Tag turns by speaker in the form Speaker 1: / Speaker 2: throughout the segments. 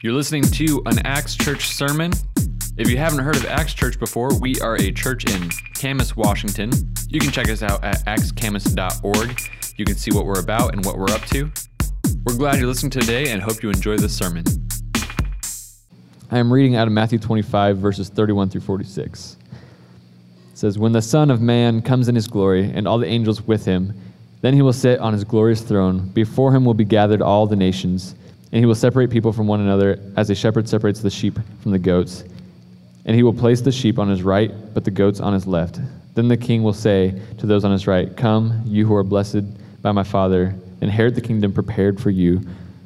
Speaker 1: You're listening to an Acts Church sermon. If you haven't heard of Acts Church before, we are a church in Camas, Washington. You can check us out at actscamas.org. You can see what we're about and what we're up to. We're glad you're listening today and hope you enjoy this sermon.
Speaker 2: I am reading out of Matthew 25, verses 31 through 46. It says, When the Son of Man comes in his glory, and all the angels with him, then he will sit on his glorious throne. Before him will be gathered all the nations, and he will separate people from one another, as a shepherd separates the sheep from the goats. And he will place the sheep on his right, but the goats on his left. Then the king will say to those on his right, Come, you who are blessed by my Father, inherit the kingdom prepared for you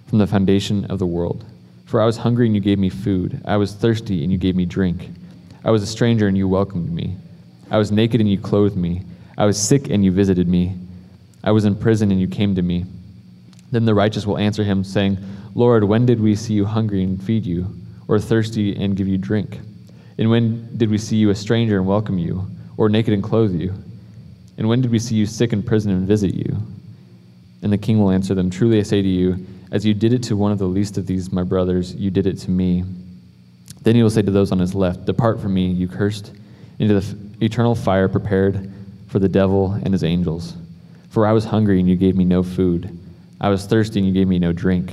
Speaker 2: from the foundation of the world. For I was hungry, and you gave me food. I was thirsty, and you gave me drink. I was a stranger, and you welcomed me. I was naked, and you clothed me. I was sick, and you visited me. I was in prison, and you came to me. Then the righteous will answer him, saying, Lord, when did we see you hungry and feed you, or thirsty and give you drink? And when did we see you a stranger and welcome you, or naked and clothe you? And when did we see you sick in prison and visit you? And the king will answer them, Truly I say to you, as you did it to one of the least of these my brothers, you did it to me. Then he will say to those on his left, Depart from me, you cursed, into the eternal fire prepared for the devil and his angels. For I was hungry, and you gave me no food. I was thirsty, and you gave me no drink.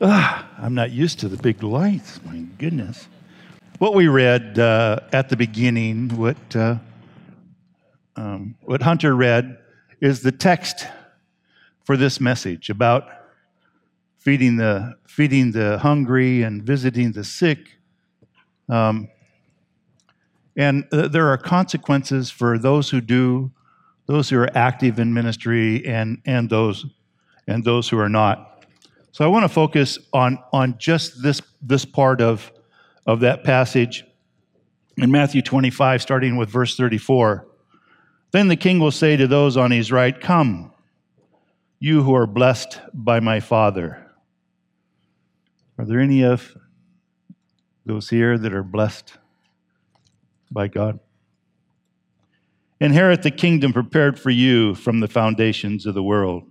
Speaker 3: Ah, I'm not used to the big lights. My goodness. What we read uh, at the beginning, what uh, um, what Hunter read, is the text for this message about feeding the feeding the hungry and visiting the sick. Um, and uh, there are consequences for those who do, those who are active in ministry, and and those and those who are not. So I want to focus on, on just this, this part of, of that passage in Matthew 25, starting with verse 34. Then the king will say to those on his right, Come, you who are blessed by my Father. Are there any of those here that are blessed by God? Inherit the kingdom prepared for you from the foundations of the world.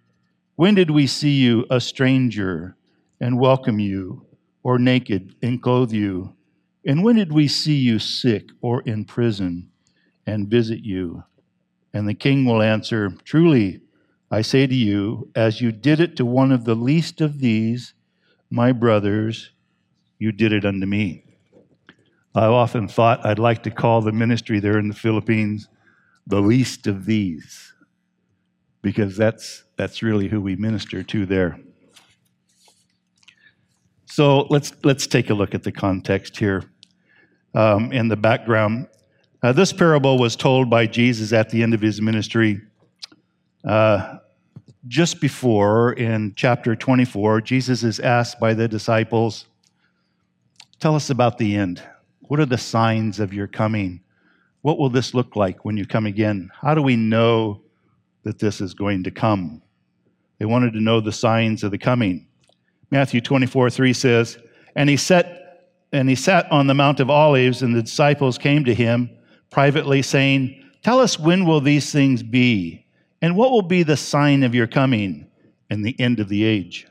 Speaker 3: When did we see you a stranger and welcome you, or naked and clothe you? And when did we see you sick or in prison and visit you? And the king will answer, Truly, I say to you, as you did it to one of the least of these, my brothers, you did it unto me. I've often thought I'd like to call the ministry there in the Philippines the least of these, because that's that's really who we minister to there. So let's let's take a look at the context here um, in the background. Uh, this parable was told by Jesus at the end of his ministry. Uh, just before, in chapter 24, Jesus is asked by the disciples, Tell us about the end. What are the signs of your coming? What will this look like when you come again? How do we know that this is going to come? They wanted to know the signs of the coming. Matthew 24, 3 says, And he sat and he sat on the Mount of Olives, and the disciples came to him privately, saying, Tell us when will these things be, and what will be the sign of your coming and the end of the age?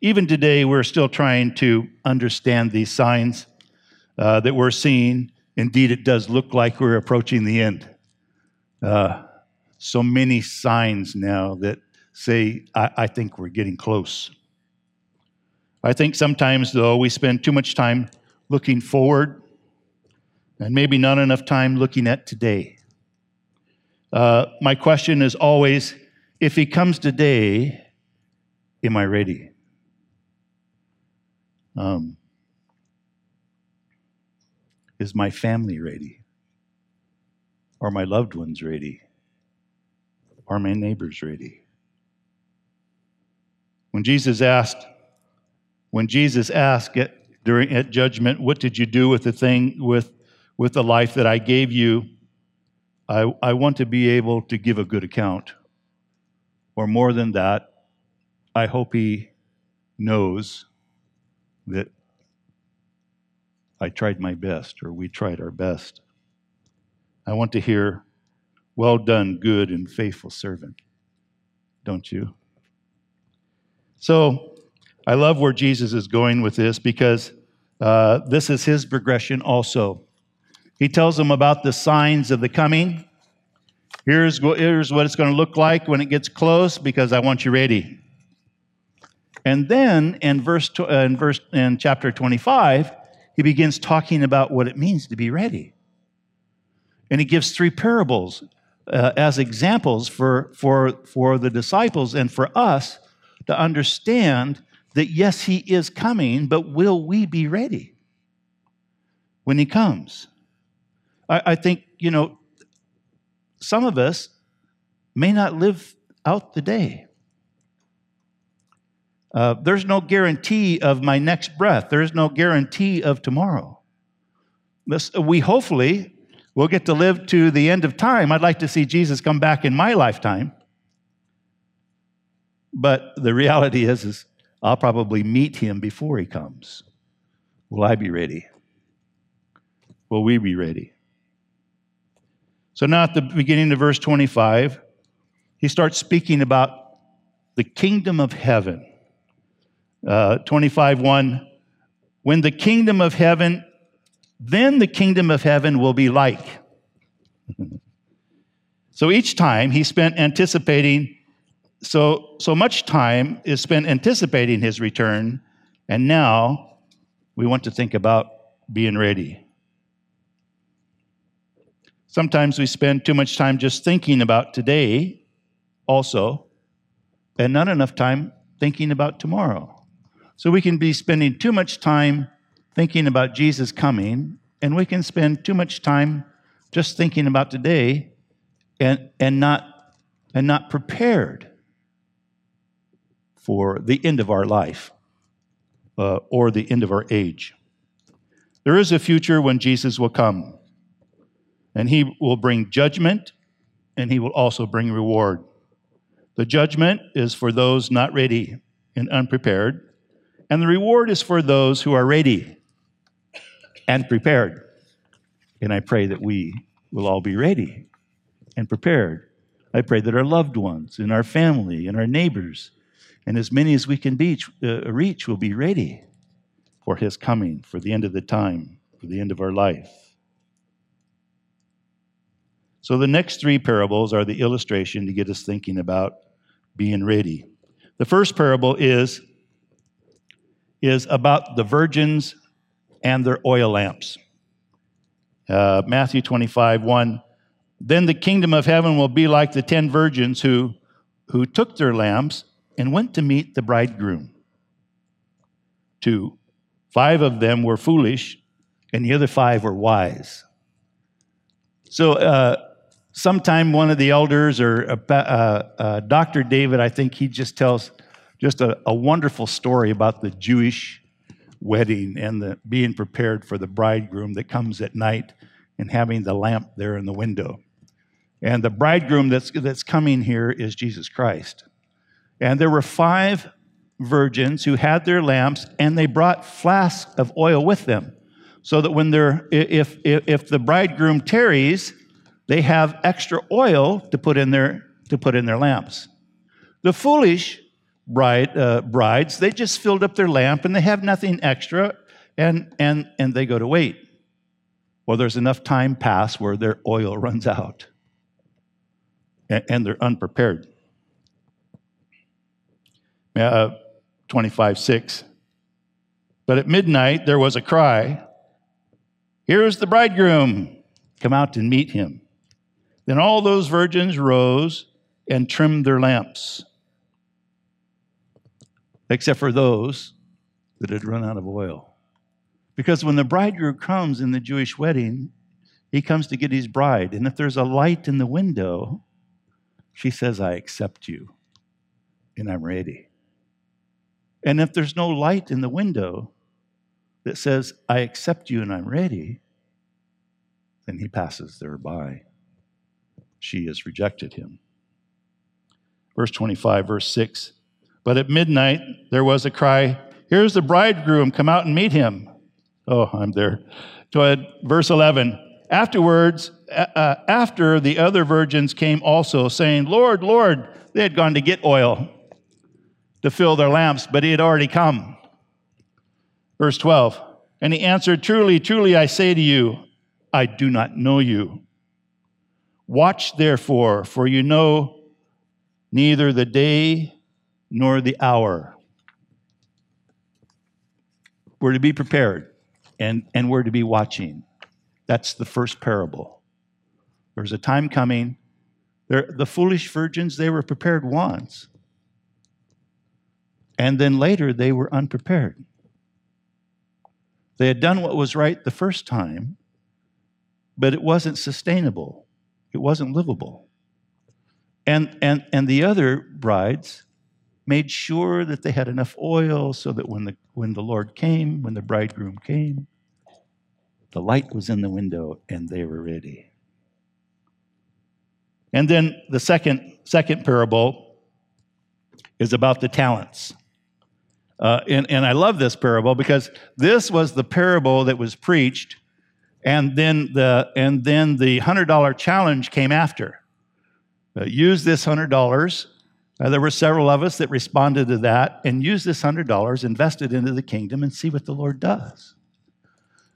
Speaker 3: Even today, we're still trying to understand these signs uh, that we're seeing. Indeed, it does look like we're approaching the end. Uh, so many signs now that say, I, I think we're getting close. I think sometimes, though, we spend too much time looking forward and maybe not enough time looking at today. Uh, my question is always if he comes today, am I ready? Um, is my family ready? Are my loved ones ready? Are my neighbors ready? When Jesus asked, when Jesus asked at, during at judgment, what did you do with the thing with with the life that I gave you? I, I want to be able to give a good account. Or more than that, I hope he knows that I tried my best or we tried our best. I want to hear, Well done, good and faithful servant. Don't you? So I love where Jesus is going with this because uh, this is his progression also. He tells them about the signs of the coming. Here's, here's what it's going to look like when it gets close because I want you ready. And then in verse, uh, in verse in chapter 25, he begins talking about what it means to be ready. And he gives three parables uh, as examples for, for, for the disciples and for us to understand that yes, he is coming, but will we be ready when he comes? I, I think, you know, some of us may not live out the day. Uh, there's no guarantee of my next breath. There's no guarantee of tomorrow. This, we hopefully will get to live to the end of time. I'd like to see Jesus come back in my lifetime. But the reality is, is I'll probably meet him before he comes. Will I be ready? Will we be ready? So now at the beginning of verse 25, he starts speaking about the kingdom of heaven. Uh, 25 1 When the kingdom of heaven, then the kingdom of heaven will be like. so each time he spent anticipating, so, so much time is spent anticipating his return, and now we want to think about being ready. Sometimes we spend too much time just thinking about today, also, and not enough time thinking about tomorrow. So we can be spending too much time thinking about Jesus coming, and we can spend too much time just thinking about today and, and, not, and not prepared for the end of our life uh, or the end of our age. There is a future when Jesus will come and he will bring judgment and he will also bring reward. The judgment is for those not ready and unprepared, and the reward is for those who are ready and prepared. And I pray that we will all be ready and prepared. I pray that our loved ones and our family and our neighbors and as many as we can uh, reach will be ready for his coming, for the end of the time, for the end of our life. So the next three parables are the illustration to get us thinking about being ready. The first parable is, is about the virgins and their oil lamps. Uh, Matthew 25, 1. Then the kingdom of heaven will be like the ten virgins who, who took their lamps and went to meet the bridegroom. Two. Five of them were foolish, and the other five were wise. So, uh, sometime one of the elders or uh, uh, Dr. David, I think he just tells just a, a, wonderful story about the Jewish wedding and the being prepared for the bridegroom that comes at night and having the lamp there in the window. And the bridegroom that's, that's coming here is Jesus Christ. And there were five virgins who had their lamps and they brought flasks of oil with them so that when they're if if, if the bridegroom tarries they have extra oil to put in their, to put in their lamps. The foolish bride, uh, brides, they just filled up their lamp and they have nothing extra and, and, and they go to wait. Well, there's enough time pass where their oil runs out and, and they're unprepared. Uh, 25 6. But at midnight there was a cry Here is the bridegroom! Come out and meet him. Then all those virgins rose and trimmed their lamps, except for those that had run out of oil. Because when the bridegroom comes in the Jewish wedding, he comes to get his bride. And if there's a light in the window, she says, I accept you and I'm ready. And if there's no light in the window that says, I accept you and I'm ready, then he passes there by. She has rejected him. Verse 25, verse 6. But at midnight there was a cry, Here's the bridegroom, come out and meet him. Oh, I'm there. Go ahead. Verse 11. Afterwards, uh, after the other virgins came also, saying, Lord, Lord, they had gone to get oil to fill their lamps, but he had already come. Verse 12. And he answered, Truly, truly, I say to you, I do not know you. Watch therefore, for you know neither the day nor the hour. We're to be prepared and, and we're to be watching. That's the first parable. There's a time coming. They're, the foolish virgins, they were prepared once. And then later, they were unprepared. They had done what was right the first time, but it wasn't sustainable, it wasn't livable. And, and, and the other brides made sure that they had enough oil so that when the, when the Lord came, when the bridegroom came, the light was in the window and they were ready. And then the second, second parable is about the talents. Uh, and, and I love this parable because this was the parable that was preached, and then the, and then the $100 challenge came after. Uh, use this $100. Uh, there were several of us that responded to that, and use this $100, invest it into the kingdom, and see what the Lord does.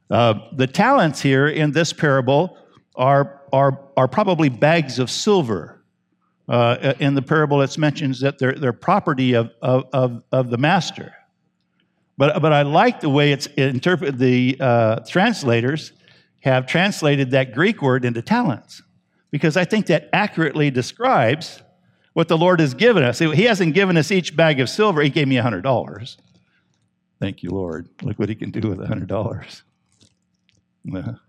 Speaker 3: Uh, the talents here in this parable are, are, are probably bags of silver. Uh, in the parable, it mentions that they're, they're property of, of, of the master. But, but I like the way it's interpreted. The uh, translators have translated that Greek word into talents because I think that accurately describes what the Lord has given us. He hasn't given us each bag of silver, He gave me $100. Thank you, Lord. Look what He can do with $100. Yeah.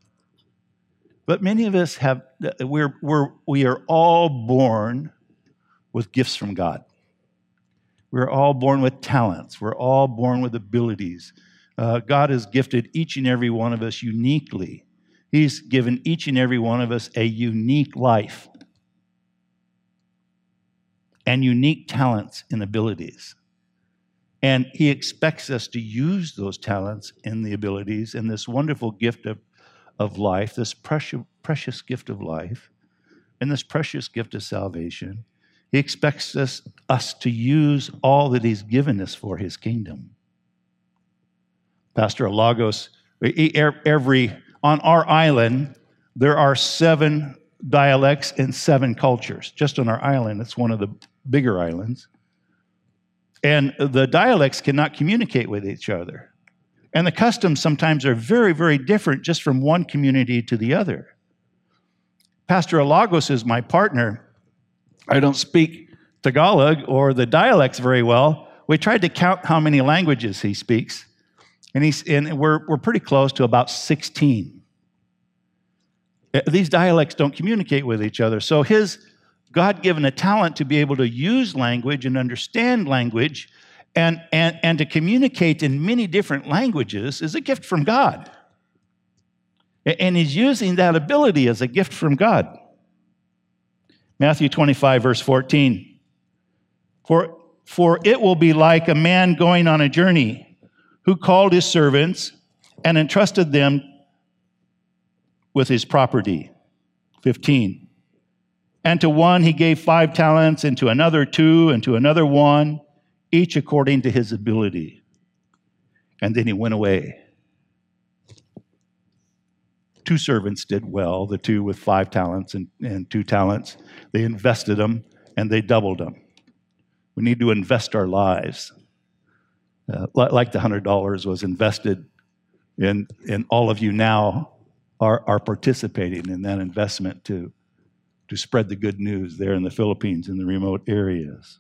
Speaker 3: But many of us have, we're, we're, we are all born with gifts from God. We're all born with talents. We're all born with abilities. Uh, God has gifted each and every one of us uniquely. He's given each and every one of us a unique life and unique talents and abilities. And he expects us to use those talents and the abilities and this wonderful gift of, of life, this precious, precious gift of life, and this precious gift of salvation. He expects us, us to use all that he's given us for his kingdom. Pastor Lagos, every, on our island, there are seven dialects and seven cultures. Just on our island, it's one of the bigger islands. And the dialects cannot communicate with each other. And the customs sometimes are very, very different just from one community to the other. Pastor Alagos is my partner. I don't speak Tagalog or the dialects very well. We tried to count how many languages he speaks, and, he's, and we're, we're pretty close to about 16. Uh, these dialects don't communicate with each other. So his God given a talent to be able to use language and understand language and, and, and to communicate in many different languages is a gift from God. And he's using that ability as a gift from God. Matthew 25, verse 14. For, for it will be like a man going on a journey who called his servants and entrusted them with his property. 15. And to one he gave five talents, and to another two, and to another one, each according to his ability. And then he went away. Two servants did well, the two with five talents and, and two talents. They invested them and they doubled them. We need to invest our lives. uh, like the $100 was invested in, in all of you now are, are participating in that investment to, to spread the good news there in the Philippines in the remote areas.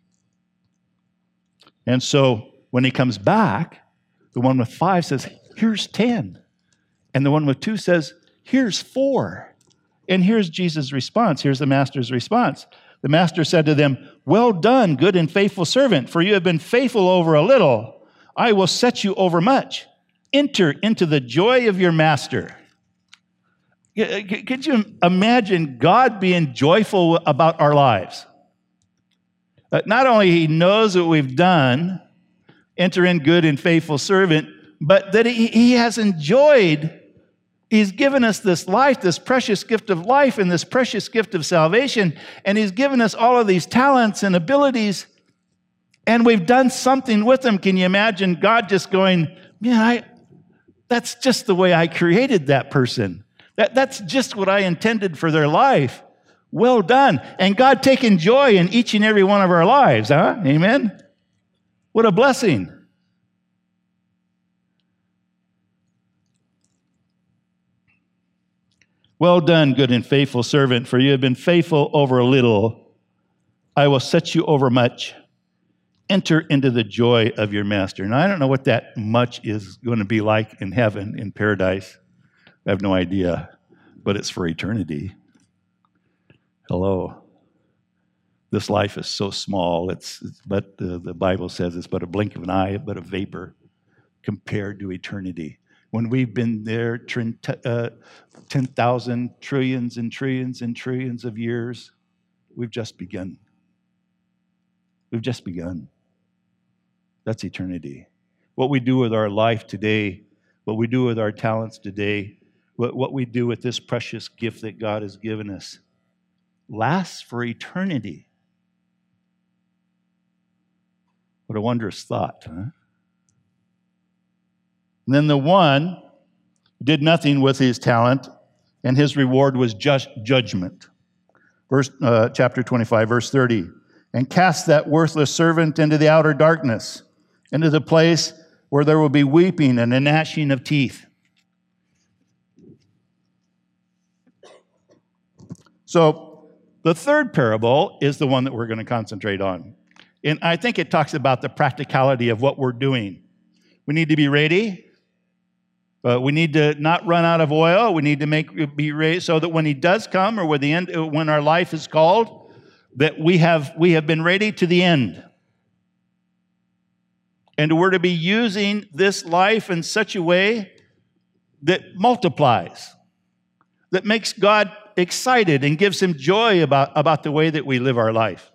Speaker 3: And so when he comes back, the one with five says, Here's 10. And the one with two says, Here's four. And here's Jesus' response. Here's the master's response. The master said to them, Well done, good and faithful servant, for you have been faithful over a little. I will set you over much. Enter into the joy of your master. Could you imagine God being joyful about our lives? Uh, not only he knows what we've done, enter in good and faithful servant, but that he, he has enjoyed He's given us this life, this precious gift of life, and this precious gift of salvation. And He's given us all of these talents and abilities, and we've done something with them. Can you imagine God just going, Man, I, that's just the way I created that person. That, that's just what I intended for their life. Well done. And God taking joy in each and every one of our lives, huh? Amen? What a blessing. Well done, good and faithful servant, for you have been faithful over a little. I will set you over much. Enter into the joy of your master. Now, I don't know what that much is going to be like in heaven, in paradise. I have no idea, but it's for eternity. Hello. This life is so small, it's, it's but the, the Bible says it's but a blink of an eye, but a vapor compared to eternity when we've been there uh, 10,000 trillions and trillions and trillions of years, we've just begun. We've just begun. That's eternity. What we do with our life today, what we do with our talents today, what, what we do with this precious gift that God has given us lasts for eternity. What a wondrous thought, huh? And then the one did nothing with his talent, and his reward was just judgment. Verse, uh, chapter 25, verse 30. And cast that worthless servant into the outer darkness, into the place where there will be weeping and a gnashing of teeth. So, the third parable is the one that we're going to concentrate on. And I think it talks about the practicality of what we're doing. We need to be ready. But we need to not run out of oil. We need to make be raised so that when he does come, or when the end, when our life is called, that we have we have been ready to the end. And we're to be using this life in such a way that multiplies, that makes God excited and gives him joy about, about the way that we live our life.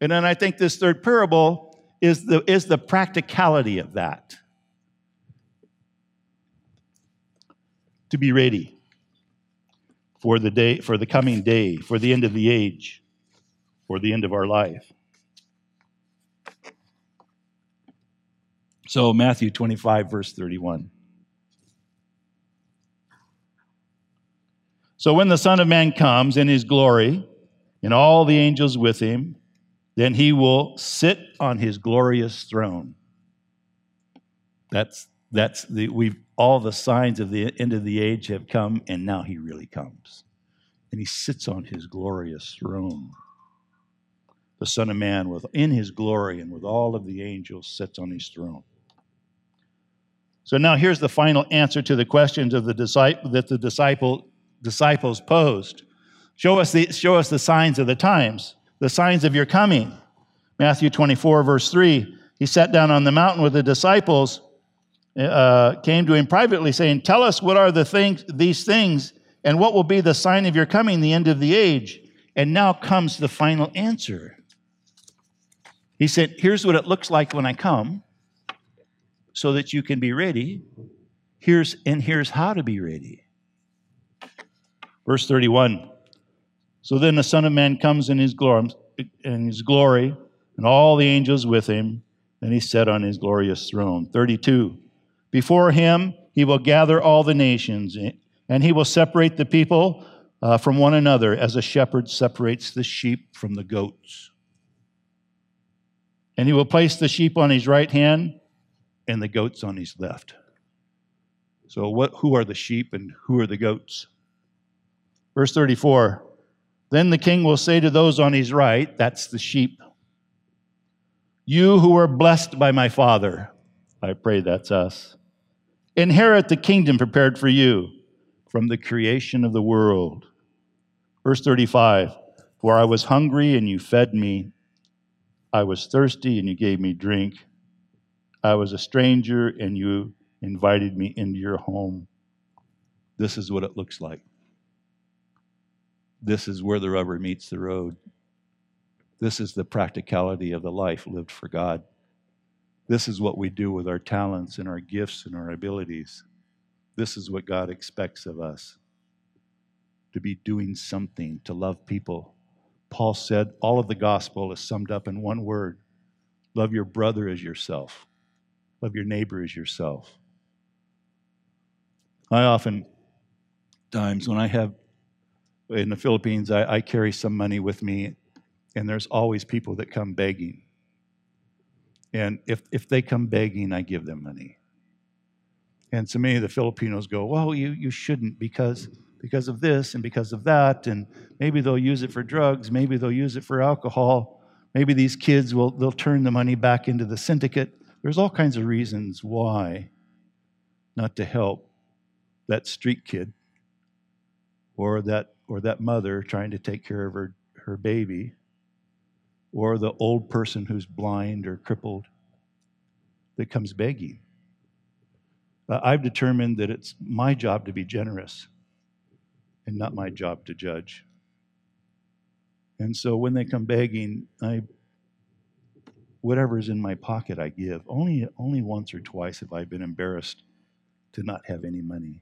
Speaker 3: And then I think this third parable is the, is the practicality of that. to be ready for the day for the coming day for the end of the age for the end of our life so matthew 25 verse 31 so when the son of man comes in his glory and all the angels with him then he will sit on his glorious throne that's that's the we've all the signs of the end of the age have come, and now he really comes. And he sits on his glorious throne. The Son of Man, with in his glory and with all of the angels, sits on his throne. So now here's the final answer to the questions of the disciple that the disciple disciples posed. Show us the show us the signs of the times, the signs of your coming. Matthew 24, verse 3. He sat down on the mountain with the disciples uh, came to him privately, saying, Tell us what are the things, these things, and what will be the sign of your coming, the end of the age. And now comes the final answer. He said, Here's what it looks like when I come, so that you can be ready. Here's and here's how to be ready. Verse 31. So then the Son of Man comes in his glory, in his glory, and all the angels with him, and he sat on his glorious throne. 32. Before him, he will gather all the nations, and he will separate the people uh, from one another as a shepherd separates the sheep from the goats. And he will place the sheep on his right hand and the goats on his left. So, what, who are the sheep and who are the goats? Verse 34 Then the king will say to those on his right, that's the sheep, You who are blessed by my father, I pray that's us, inherit the kingdom prepared for you from the creation of the world. Verse 35 For I was hungry and you fed me, I was thirsty and you gave me drink, I was a stranger and you invited me into your home. This is what it looks like. This is where the rubber meets the road. This is the practicality of the life lived for God. This is what we do with our talents and our gifts and our abilities. This is what God expects of us to be doing something, to love people. Paul said all of the gospel is summed up in one word love your brother as yourself, love your neighbor as yourself. I often times when I have in the Philippines, I, I carry some money with me, and there's always people that come begging. And if, if they come begging, I give them money. And so many of the Filipinos go, Well, you, you shouldn't because, because of this and because of that. And maybe they'll use it for drugs. Maybe they'll use it for alcohol. Maybe these kids will they'll turn the money back into the syndicate. There's all kinds of reasons why not to help that street kid or that or that mother trying to take care of her, her baby or the old person who's blind or crippled that comes begging. Uh, I've determined that it's my job to be generous and not my job to judge. And so when they come begging, I whatever's in my pocket I give. Only only once or twice have I been embarrassed to not have any money.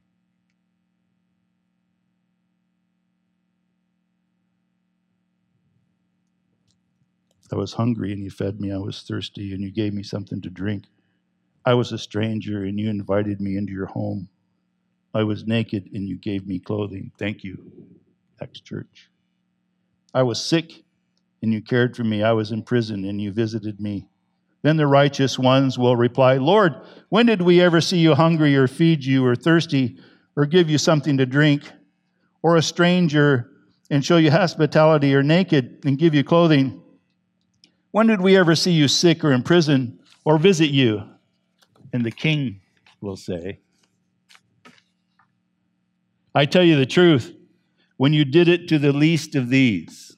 Speaker 3: I was hungry and you fed me. I was thirsty and you gave me something to drink. I was a stranger and you invited me into your home. I was naked and you gave me clothing. Thank you, Acts Church. I was sick and you cared for me. I was in prison and you visited me. Then the righteous ones will reply, Lord, when did we ever see you hungry or feed you or thirsty or give you something to drink or a stranger and show you hospitality or naked and give you clothing? When did we ever see you sick or in prison or visit you? And the king will say, I tell you the truth, when you did it to the least of these,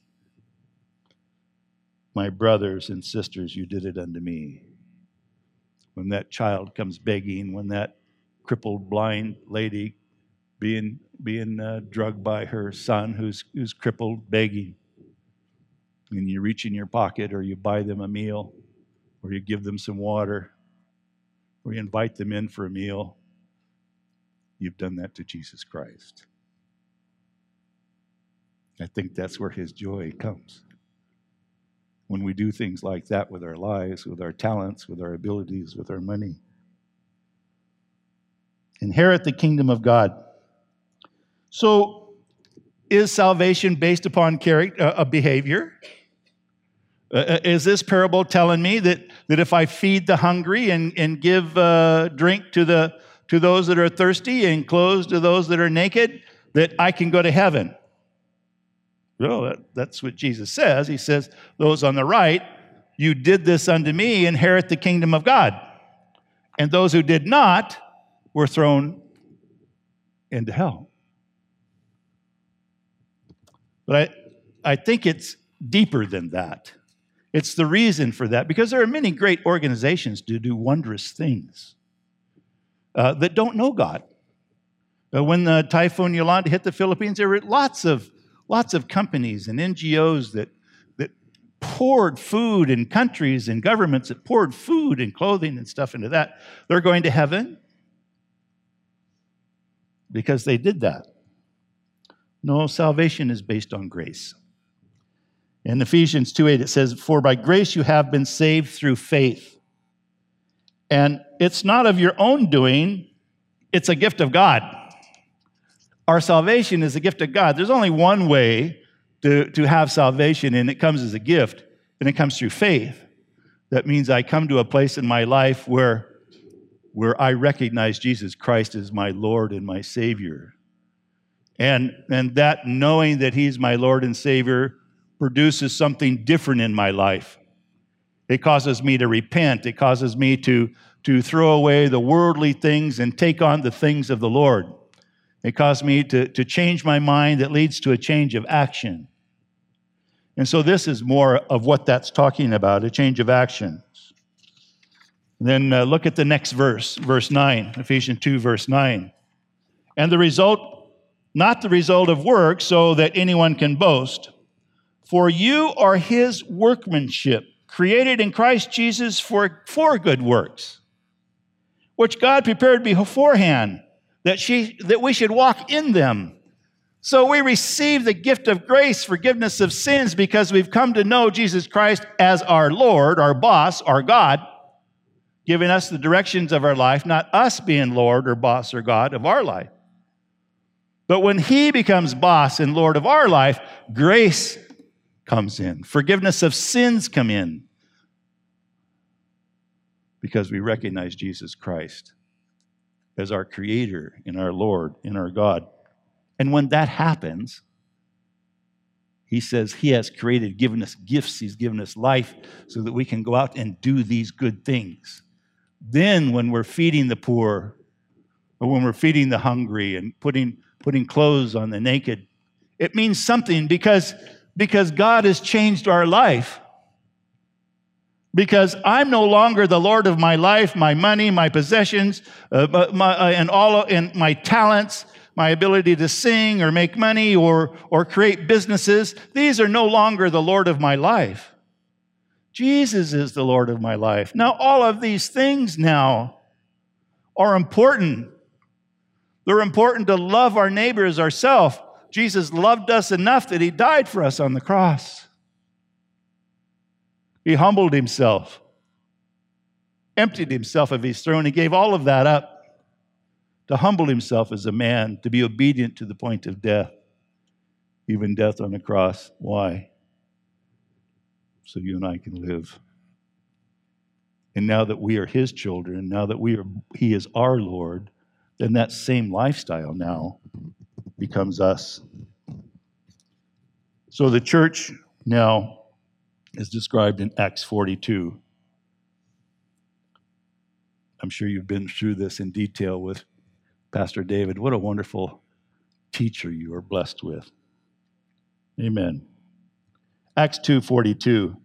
Speaker 3: my brothers and sisters, you did it unto me. When that child comes begging, when that crippled blind lady being, being uh, drugged by her son who's, who's crippled, begging, and you reach in your pocket or you buy them a meal or you give them some water or you invite them in for a meal, you've done that to Jesus Christ. I think that's where his joy comes. When we do things like that with our lives, with our talents, with our abilities, with our money. Inherit the kingdom of God. So, is salvation based upon character, uh, behavior? Uh, uh, is this parable telling me that, that if I feed the hungry and, and give uh, drink to, the, to those that are thirsty and clothes to those that are naked, that I can go to heaven? No, that, that's what Jesus says. He says, Those on the right, you did this unto me, inherit the kingdom of God. And those who did not were thrown into hell. But I, I think it's deeper than that. It's the reason for that because there are many great organizations to do wondrous things uh, that don't know God. Uh, when the Typhoon Yolanda hit the Philippines, there were lots of, lots of companies and NGOs that, that poured food in countries and governments that poured food and clothing and stuff into that. They're going to heaven because they did that. No, salvation is based on grace. In Ephesians 2 8, it says, "For by grace you have been saved through faith." And it's not of your own doing, it's a gift of God. Our salvation is a gift of God. There's only one way to, to have salvation, and it comes as a gift, and it comes through faith. That means I come to a place in my life where, where I recognize Jesus Christ as my Lord and my Savior. And, and that knowing that He's my Lord and Savior produces something different in my life. It causes me to repent. It causes me to, to throw away the worldly things and take on the things of the Lord. It causes me to, to change my mind that leads to a change of action. And so this is more of what that's talking about a change of actions. Then uh, look at the next verse, verse 9, Ephesians 2, verse 9. And the result, not the result of work, so that anyone can boast. For you are his workmanship, created in Christ Jesus for, for good works, which God prepared beforehand that, she, that we should walk in them. So we receive the gift of grace, forgiveness of sins, because we've come to know Jesus Christ as our Lord, our boss, our God, giving us the directions of our life, not us being Lord or boss or God of our life. But when He becomes boss and Lord of our life, grace comes in, forgiveness of sins come in, because we recognize Jesus Christ as our Creator and our Lord and our God. And when that happens, he says he has created, given us gifts, he's given us life so that we can go out and do these good things. Then, when we're feeding the poor, or when we're feeding the hungry and putting, putting clothes on the naked, it means something because, because God has changed our life because I'm no longer the Lord of my life, my money, my possessions, uh, my, uh, and all and my talents, my ability to sing or make money or, or create businesses. These are no longer the Lord of my life. Jesus is the Lord of my life. Now, all of these things now are important. They're important to love our neighbor as ourselves. Jesus loved us enough that he died for us on the cross. He humbled himself, emptied himself of his throne. He gave all of that up to humble himself as a man, to be obedient to the point of death, even death on the cross. Why? So you and I can live. And now that we are his children, now that we are he is our Lord, then that same lifestyle now becomes us. So the church now is described in Acts 42. I'm sure you've been through this in detail with Pastor David. What a wonderful teacher you are blessed with. Amen. Acts 2:42.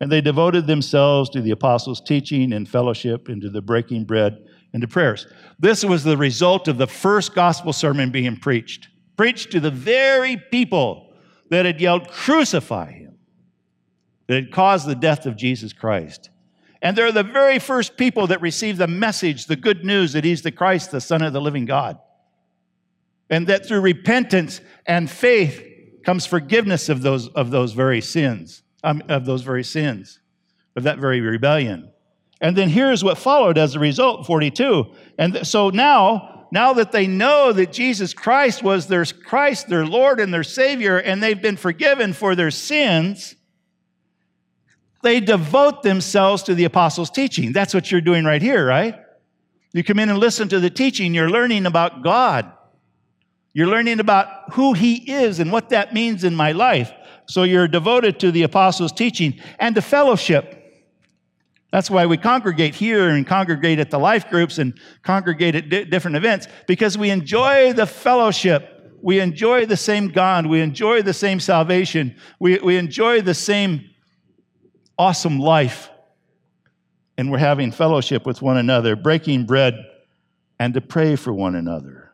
Speaker 3: And they devoted themselves to the apostles' teaching and fellowship, and to the breaking bread and to prayers. This was the result of the first gospel sermon being preached, preached to the very people that had yelled, Crucify him that had caused the death of Jesus Christ. And they're the very first people that receive the message, the good news that he's the Christ, the Son of the living God. And that through repentance and faith comes forgiveness of those, of those very sins, um, of those very sins, of that very rebellion. And then here's what followed as a result, 42. And so now, now that they know that Jesus Christ was their Christ, their Lord and their Savior, and they've been forgiven for their sins, they devote themselves to the apostles' teaching. That's what you're doing right here, right? You come in and listen to the teaching, you're learning about God. You're learning about who He is and what that means in my life. So you're devoted to the apostles' teaching and to fellowship. That's why we congregate here and congregate at the life groups and congregate at di- different events because we enjoy the fellowship. We enjoy the same God. We enjoy the same salvation. We, we enjoy the same awesome life. And we're having fellowship with one another, breaking bread, and to pray for one another.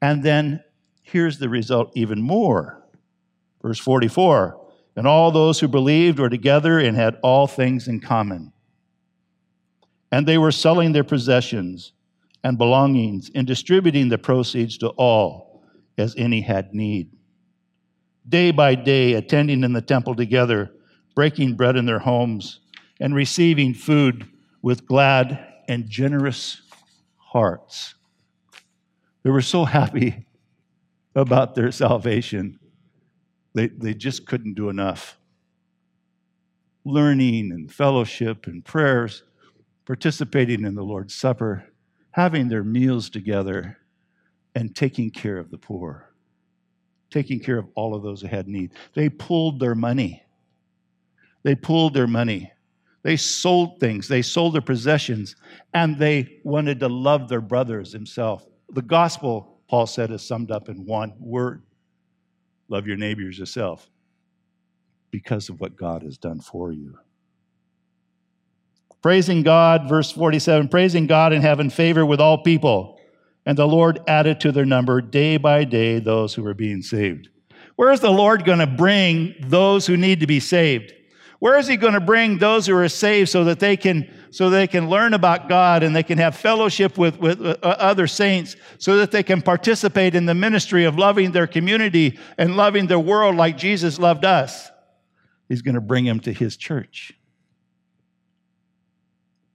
Speaker 3: And then here's the result even more. Verse 44 And all those who believed were together and had all things in common. And they were selling their possessions and belongings and distributing the proceeds to all as any had need. Day by day, attending in the temple together breaking bread in their homes, and receiving food with glad and generous hearts. They were so happy about their salvation, they, they just couldn't do enough. learning and fellowship and prayers, participating in the Lord's Supper, having their meals together, and taking care of the poor, taking care of all of those who had need. They pulled their money. They pulled their money. They sold things, they sold their possessions, and they wanted to love their brothers himself. The gospel, Paul said, is summed up in one word love your neighbors yourself because of what God has done for you. Praising God, verse 47 praising God and having favor with all people. And the Lord added to their number day by day those who were being saved. Where is the Lord going to bring those who need to be saved? Where is he going to bring those who are saved so that they can so they can learn about God and they can have fellowship with, with uh, other saints so that they can participate in the ministry of loving their community and loving the world like Jesus loved us? He's going to bring him to his church.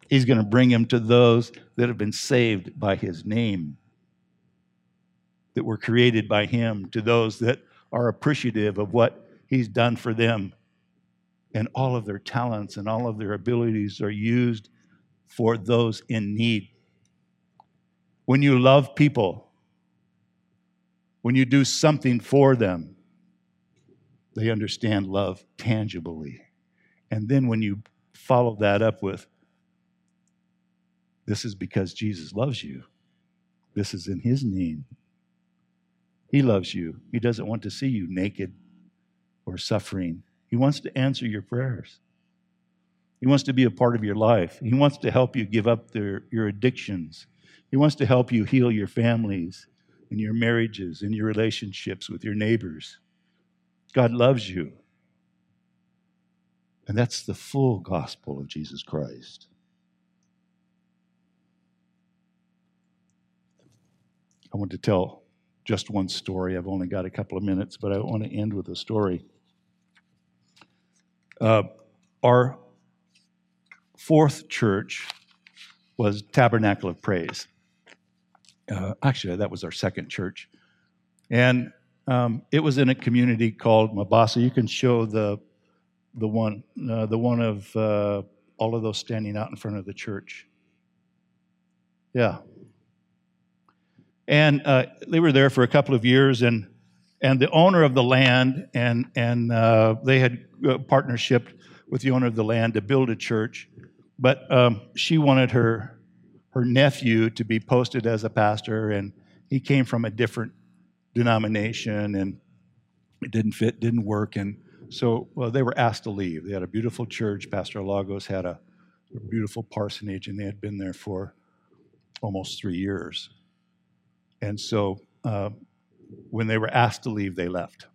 Speaker 3: He's going to bring him to those that have been saved by his name, that were created by him, to those that are appreciative of what he's done for them and all of their talents and all of their abilities are used for those in need. When you love people, when you do something for them, they understand love tangibly. And then when you follow that up with, this is because Jesus loves you, this is in His name. He loves you. He doesn't want to see you naked or suffering. He wants to answer your prayers. He wants to be a part of your life. He wants to help you give up their, your addictions. He wants to help you heal your families and your marriages and your relationships with your neighbors. God loves you. And that's the full gospel of Jesus Christ. I want to tell just one story. I've only got a couple of minutes, but I want to end with a story. Uh, our fourth church was Tabernacle of Praise. Uh, actually, that was our second church. And um, it was in a community called Mabasa. You can show the, the, one, uh, the one of uh, all of those standing out in front of the church. Yeah. And uh, they were there for a couple of years, and and the owner of the land and and uh, they had a partnership with the owner of the land to build a church, but um, she wanted her her nephew to be posted as a pastor, and he came from a different denomination, and it didn't fit, didn't work, and so well, they were asked to leave. They had a beautiful church. Pastor Lagos had a, a beautiful parsonage, and they had been there for almost three years, and so. Uh, when they were asked to leave, they left.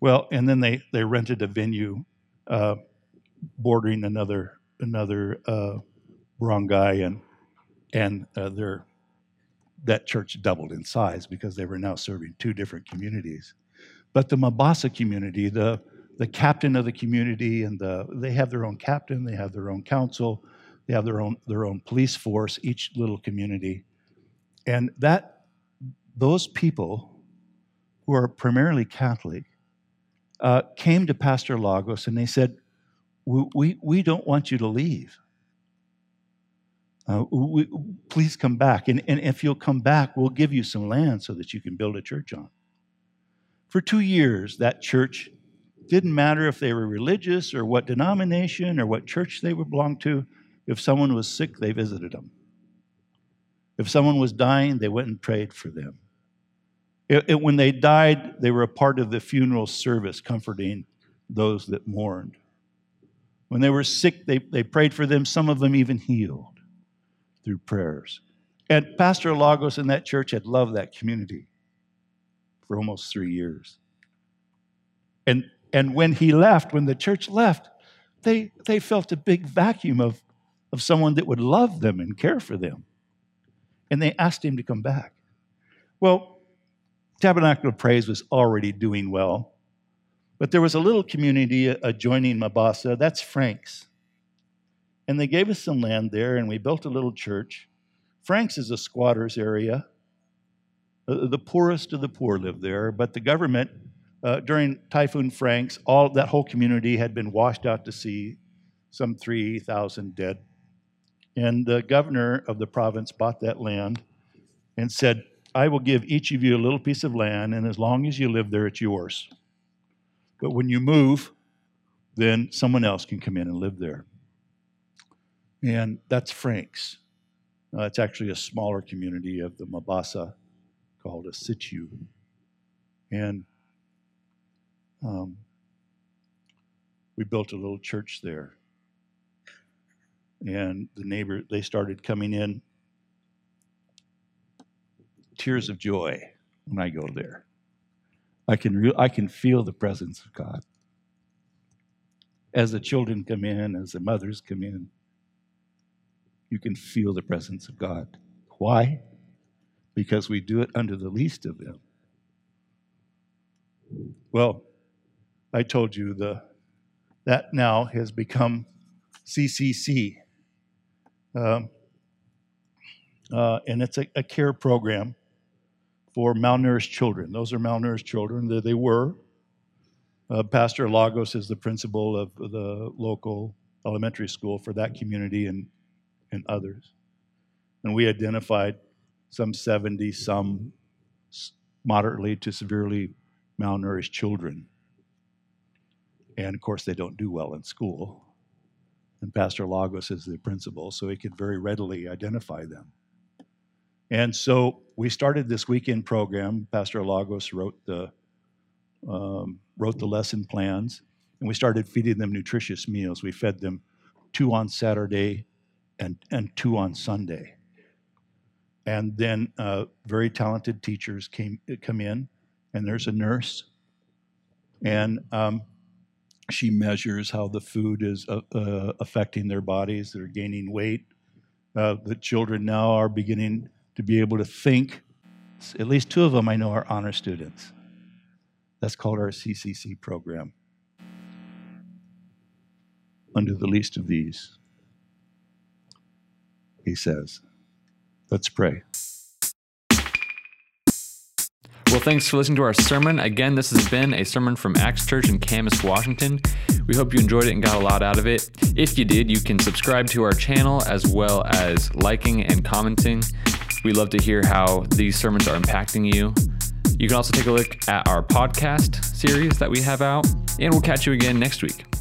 Speaker 3: Well, and then they, they rented a venue uh, bordering another another uh, barangay, and and uh, their that church doubled in size because they were now serving two different communities. But the Mabasa community, the the captain of the community, and the they have their own captain, they have their own council, they have their own their own police force, each little community, and that those people who are primarily Catholic uh, came to Pastor Lagos and they said, We, we, we don't want you to leave. Uh, we, please come back. And, and if you'll come back, we'll give you some land so that you can build a church on. For two years, that church didn't matter if they were religious or what denomination or what church they belonged to. If someone was sick, they visited them. If someone was dying, they went and prayed for them. It, it, when they died, they were a part of the funeral service, comforting those that mourned. When they were sick, they, they prayed for them. Some of them even healed through prayers. And Pastor Lagos in that church had loved that community for almost three years. And, and when he left, when the church left, they, they felt a big vacuum of, of someone that would love them and care for them. And they asked him to come back. Well, Tabernacle of Praise was already doing well. But there was a little community adjoining Mabasa, that's Frank's. And they gave us some land there, and we built a little church. Frank's is a squatter's area. The poorest of the poor live there, but the government uh, during Typhoon Franks, all that whole community had been washed out to sea, some 3,000 dead. And the governor of the province bought that land and said, I will give each of you a little piece of land, and as long as you live there, it's yours. But when you move, then someone else can come in and live there. And that's Franks. Uh, it's actually a smaller community of the Mabasa called a sitio. And um, we built a little church there. And the neighbor, they started coming in tears of joy when I go there. I can, re- I can feel the presence of God. As the children come in, as the mothers come in, you can feel the presence of God. Why? Because we do it under the least of them. Well, I told you the that now has become CCC, um, uh, and it's a, a, care program for malnourished children. Those are malnourished children. They, they were. Uh, Pastor Lagos is the principal of the local elementary school for that community and and others, and we identified some 70, some moderately to severely malnourished children and of course, they don't do well in school. And Pastor Lagos is the principal, so he could very readily identify them. And so we started this weekend program. Pastor Lagos wrote the um, wrote the lesson plans, and we started feeding them nutritious meals. We fed them two on Saturday and and two on Sunday. And then uh, very talented teachers came come in, and there's a nurse, and um, she measures how the food is uh, uh, affecting their bodies. They're gaining weight. Uh, the children now are beginning to be able to think. At least two of them I know are honor students. That's called our CCC program. Under the least of these, he says, let's pray.
Speaker 2: Well, thanks for listening to our sermon. Again, this has been a sermon from Acts Church in Camas, Washington. We hope you enjoyed it and got a lot out of it. If you did, you can subscribe to our channel as well as liking and commenting. We love to hear how these sermons are impacting you. You can also take a look at our podcast series that we have out, and we'll catch you again next week.